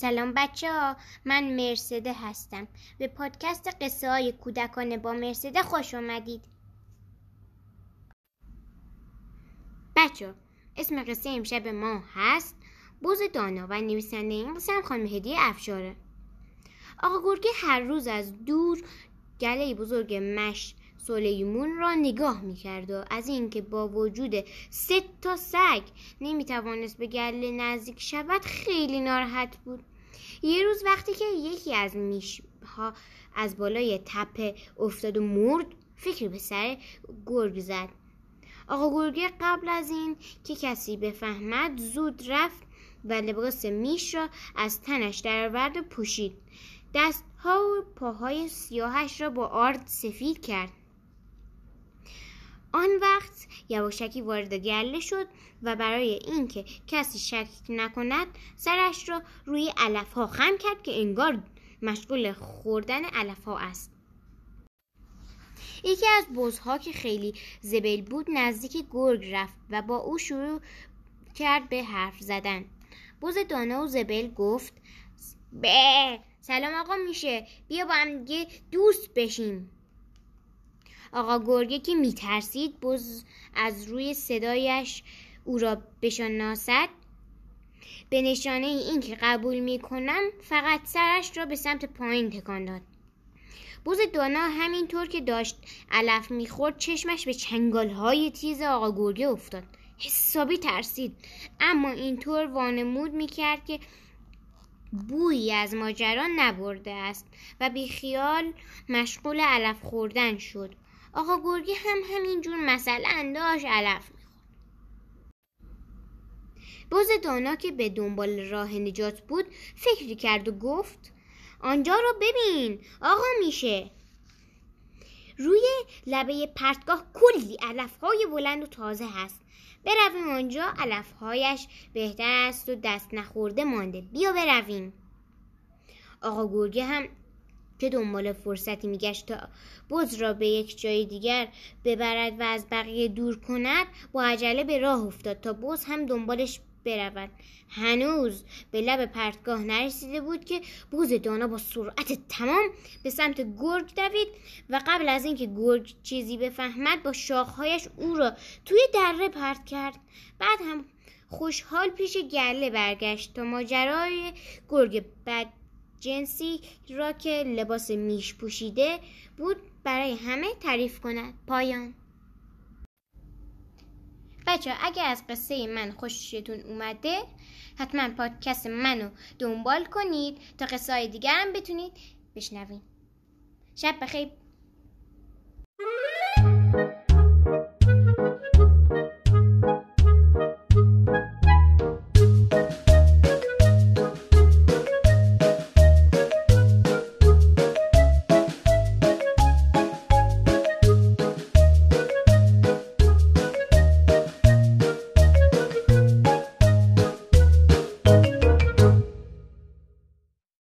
سلام بچه ها من مرسده هستم. به پادکست قصه های کودکانه با مرسده خوش آمدید بچه اسم قصه امشب ما هست بوز دانا و نویسنده این قصه هم خانم هدیه افشاره. آقا گرگه هر روز از دور گله بزرگ مش سلیمون را نگاه می‌کرد و از اینکه با وجود سه تا سگ نمی‌توانست به گله نزدیک شود خیلی ناراحت بود. یه روز وقتی که یکی از میشها از بالای تپه افتاد و مرد فکری به سر گرگ زد. آقا گرگه قبل از این که کسی بفهمد زود رفت و لباس میش را از تنش درآورد و پوشید. دستها و پاهای سیاهش را با آرد سفید کرد. آن وقت یواشکی وارد گله شد و برای اینکه کسی شک نکند سرش را روی علف ها خم کرد که انگار مشغول خوردن علف ها است. یکی از بزها که خیلی زبل بود نزدیک گرگ رفت و با او شروع کرد به حرف زدن. بز دانا و زبل گفت به سلام آقا میشه؟ بیا با هم دیگه دوست بشیم. آقا گرگه که میترسید بز از روی صدایش او را بشناسد به نشانه این که قبول می‌کنم فقط سرش را به سمت پایین تکان داد. بوز دانا همینطور که داشت علف می‌خورد چشمش به چنگال های تیز آقا گرگه افتاد. حسابی ترسید اما اینطور وانمود می‌کرد که بویی از ماجرا نبرده است و بیخیال مشغول علف خوردن شد. آقا گرگی هم همینجور مثلا انداش علف می‌خورد. بز دانا که به دنبال راه نجات بود فکری کرد و گفت آنجا رو ببین آقا میشه. روی لبه پرتگاه کلی علفهای بلند و تازه هست. برویم آنجا علفهایش بهتر است و دست نخورده مانده. بیا برویم. آقا گرگه هم که دنبال فرصتی میگشت تا بز را به یک جای دیگر ببرد و از بقیه دور کند با عجله به راه افتاد تا بز هم دنبالش برود. هنوز به لب پرتگاه نرسیده بود که بوز دانا با سرعت تمام به سمت گرگ دوید و قبل از اینکه گرگ چیزی بفهمد با شاخهایش او را توی دره پرت کرد. بعد هم خوشحال پیش گله برگشت تا ماجرای گرگ بد جنسی را که لباس میش پوشیده بود برای همه تعریف کند. پایان. بچه اگه از قصه من خوشتون اومده حتما پادکست منو دنبال کنید تا قصه های دیگر هم بتونید بشنوید. شب بخیر.